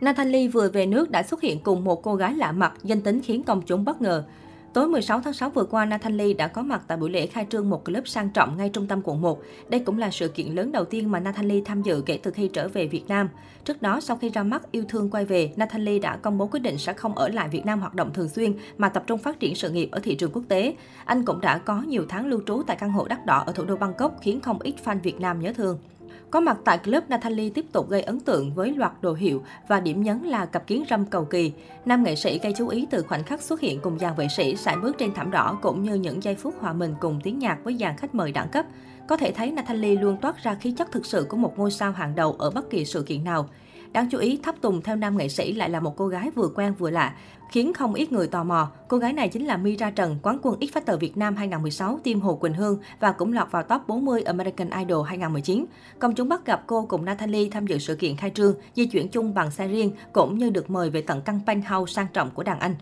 Natalie vừa về nước đã xuất hiện cùng một cô gái lạ mặt, danh tính khiến công chúng bất ngờ. Tối 16 tháng 6 vừa qua, Natalie đã có mặt tại buổi lễ khai trương một club sang trọng ngay trung tâm quận 1. Đây cũng là sự kiện lớn đầu tiên mà Natalie tham dự kể từ khi trở về Việt Nam. Trước đó, sau khi ra mắt Yêu thương quay về, Natalie đã công bố quyết định sẽ không ở lại Việt Nam hoạt động thường xuyên mà tập trung phát triển sự nghiệp ở thị trường quốc tế. Anh cũng đã có nhiều tháng lưu trú tại căn hộ đắt đỏ ở thủ đô Bangkok khiến không ít fan Việt Nam nhớ thương. Có mặt tại club, Nathalie tiếp tục gây ấn tượng với loạt đồ hiệu và điểm nhấn là cặp kiến râm cầu kỳ. Nam nghệ sĩ gây chú ý từ khoảnh khắc xuất hiện cùng dàn vệ sĩ sải bước trên thảm đỏ cũng như những giây phút hòa mình cùng tiếng nhạc với dàn khách mời đẳng cấp. Có thể thấy Nathalie luôn toát ra khí chất thực sự của một ngôi sao hàng đầu ở bất kỳ sự kiện nào. Đáng chú ý, Tháp Tùng theo nam nghệ sĩ lại là một cô gái vừa quen vừa lạ, khiến không ít người tò mò. Cô gái này chính là Mira Trần, quán quân X Factor Việt Nam 2016, Tim Hồ Quỳnh Hương và cũng lọt vào top 40 American Idol 2019. Công chúng bắt gặp cô cùng Natalie tham dự sự kiện khai trương, di chuyển chung bằng xe riêng, cũng như được mời về tận căn penthouse sang trọng của đàn anh.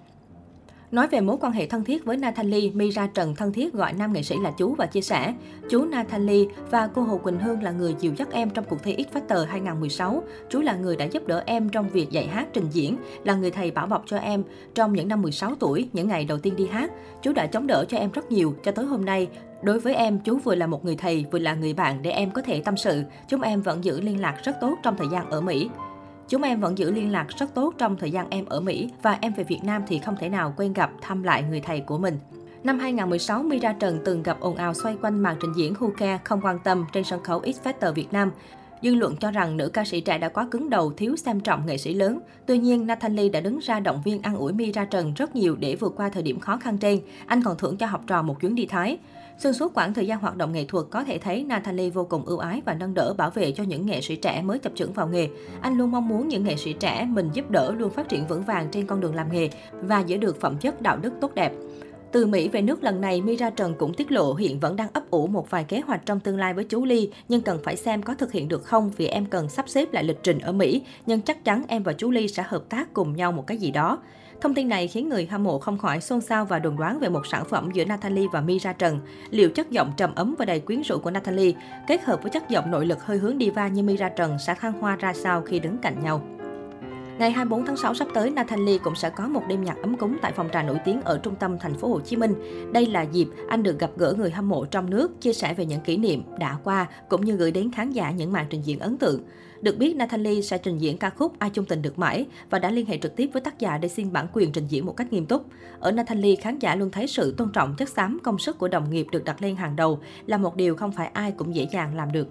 Nói về mối quan hệ thân thiết với Nathalie Mira Trần thân thiết gọi nam nghệ sĩ là chú và chia sẻ. Chú Nathalie và cô Hồ Quỳnh Hương là người dìu dắt em trong cuộc thi X Factor 2016. Chú là người đã giúp đỡ em trong việc dạy hát trình diễn, là người thầy bảo bọc cho em trong những năm 16 tuổi, những ngày đầu tiên đi hát. Chú đã chống đỡ cho em rất nhiều cho tới hôm nay. Đối với em, chú vừa là một người thầy, vừa là người bạn để em có thể tâm sự. Chúng em vẫn giữ liên lạc rất tốt trong thời gian ở Mỹ. Chúng em vẫn giữ liên lạc rất tốt trong thời gian em ở Mỹ và em về Việt Nam thì không thể nào quên gặp thăm lại người thầy của mình. Năm 2016, Mira Trần từng gặp ồn ào xoay quanh màn trình diễn Who Care không quan tâm trên sân khấu X Factor Việt Nam. Dư luận cho rằng nữ ca sĩ trẻ đã quá cứng đầu, thiếu xem trọng nghệ sĩ lớn. Tuy nhiên, Nathan Lee đã đứng ra động viên an ủi Mira Trần rất nhiều để vượt qua thời điểm khó khăn trên. Anh còn thưởng cho học trò một chuyến đi Thái. Xuyên suốt quãng thời gian hoạt động nghệ thuật có thể thấy nathalie vô cùng ưu ái và nâng đỡ bảo vệ cho những nghệ sĩ trẻ mới chập chững vào nghề. Anh luôn mong muốn những nghệ sĩ trẻ mình giúp đỡ luôn phát triển vững vàng trên con đường làm nghề và giữ được phẩm chất đạo đức tốt đẹp. Từ Mỹ về nước lần này, Mira Trần cũng tiết lộ hiện vẫn đang ấp ủ một vài kế hoạch trong tương lai với chú Ly, nhưng cần phải xem có thực hiện được không vì em cần sắp xếp lại lịch trình ở Mỹ, nhưng chắc chắn em và chú Ly sẽ hợp tác cùng nhau một cái gì đó. Thông tin này khiến người hâm mộ không khỏi xôn xao và đồn đoán về một sản phẩm giữa Natalie và Mira Trần. Liệu chất giọng trầm ấm và đầy quyến rũ của Natalie kết hợp với chất giọng nội lực hơi hướng diva như Mira Trần sẽ thăng hoa ra sao khi đứng cạnh nhau? Ngày 24 tháng 6 sắp tới, Nathan Lee cũng sẽ có một đêm nhạc ấm cúng tại phòng trà nổi tiếng ở trung tâm thành phố Hồ Chí Minh. Đây là dịp anh được gặp gỡ người hâm mộ trong nước, chia sẻ về những kỷ niệm đã qua cũng như gửi đến khán giả những màn trình diễn ấn tượng. Được biết, Nathan Lee sẽ trình diễn ca khúc Ai chung tình được mãi và đã liên hệ trực tiếp với tác giả để xin bản quyền trình diễn một cách nghiêm túc. Ở Nathan Lee, khán giả luôn thấy sự tôn trọng chất xám công sức của đồng nghiệp được đặt lên hàng đầu là một điều không phải ai cũng dễ dàng làm được.